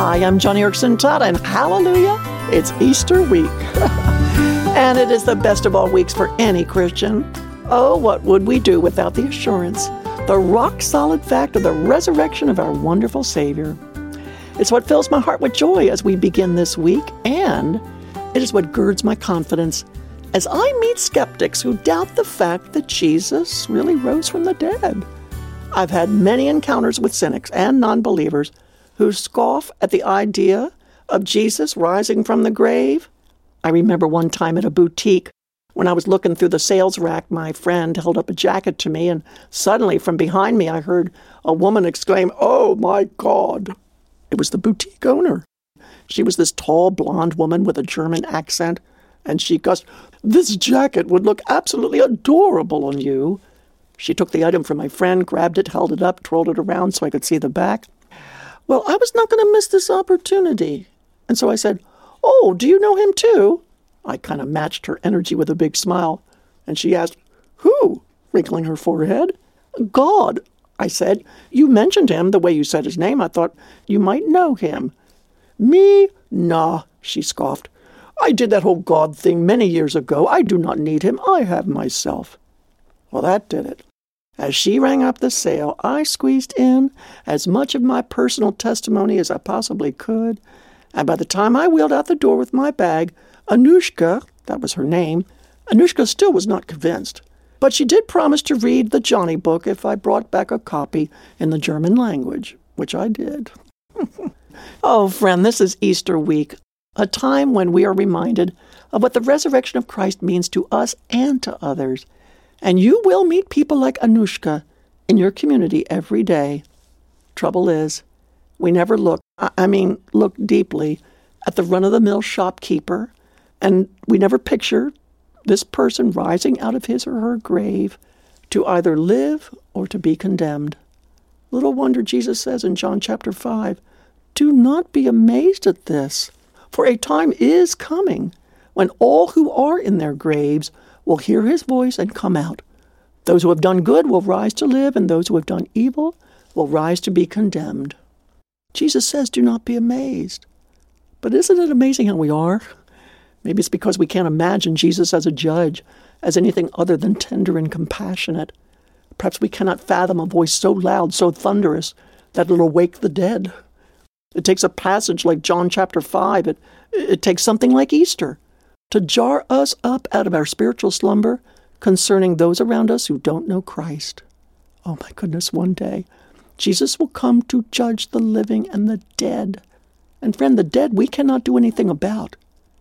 Hi, I'm Joni Eareckson Tada, and hallelujah, it's Easter week. and it is the best of all weeks for any Christian. Oh, what would we do without the assurance, the rock solid fact of the resurrection of our wonderful Savior? It's what fills my heart with joy as we begin this week, and it is what girds my confidence as I meet skeptics who doubt the fact that Jesus really rose from the dead. I've had many encounters with cynics and non believers who scoff at the idea of Jesus rising from the grave. I remember one time at a boutique when I was looking through the sales rack, my friend held up a jacket to me, and suddenly from behind me I heard a woman exclaim, Oh my God! It was the boutique owner. She was this tall blonde woman with a German accent, and she guessed, This jacket would look absolutely adorable on you. She took the item from my friend, grabbed it, held it up, twirled it around so I could see the back. Well, I was not going to miss this opportunity. And so I said, Oh, do you know him too? I kind of matched her energy with a big smile. And she asked, Who? wrinkling her forehead. God, I said. You mentioned him the way you said his name. I thought you might know him. Me? Nah, she scoffed. I did that whole God thing many years ago. I do not need him. I have myself. Well, that did it. As she rang up the sale, I squeezed in as much of my personal testimony as I possibly could, and by the time I wheeled out the door with my bag, Anushka, that was her name, Anushka still was not convinced. But she did promise to read the Joni book if I brought back a copy in the German language, which I did. oh, friend, this is Easter week, a time when we are reminded of what the resurrection of Christ means to us and to others. And you will meet people like Anushka in your community every day. Trouble is, we never look, I mean, look deeply at the run of the mill shopkeeper, and we never picture this person rising out of his or her grave to either live or to be condemned. Little wonder Jesus says in John chapter 5 Do not be amazed at this, for a time is coming when all who are in their graves will hear his voice and come out. Those who have done good will rise to live, and those who have done evil will rise to be condemned. Jesus says, Do not be amazed. But isn't it amazing how we are? Maybe it's because we can't imagine Jesus as a judge, as anything other than tender and compassionate. Perhaps we cannot fathom a voice so loud, so thunderous, that it'll wake the dead. It takes a passage like John chapter 5, it, it takes something like Easter to jar us up out of our spiritual slumber concerning those around us who don't know Christ. Oh my goodness, one day Jesus will come to judge the living and the dead. And friend, the dead we cannot do anything about,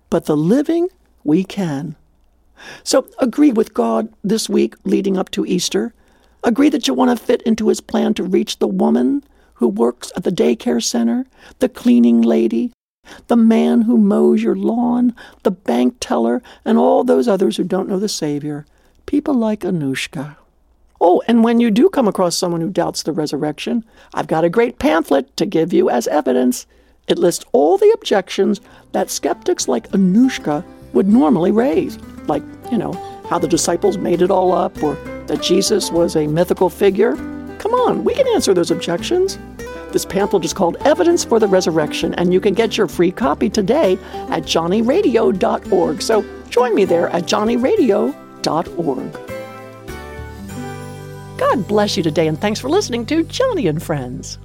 but the living we can. So agree with God this week leading up to Easter. Agree that you want to fit into his plan to reach the woman who works at the daycare center, the cleaning lady, the man who mows your lawn, the bank teller, and all those others who don't know the Savior, people like Anushka. Oh, and when you do come across someone who doubts the resurrection, I've got a great pamphlet to give you as evidence. It lists all the objections that skeptics like Anushka would normally raise, like, you know, how the disciples made it all up or that Jesus was a mythical figure. Come on, we can answer those objections. This pamphlet is called Evidence for the Resurrection, and you can get your free copy today at joniradio.org. So join me there at joniradio.org. God bless you today, and thanks for listening to Joni and Friends.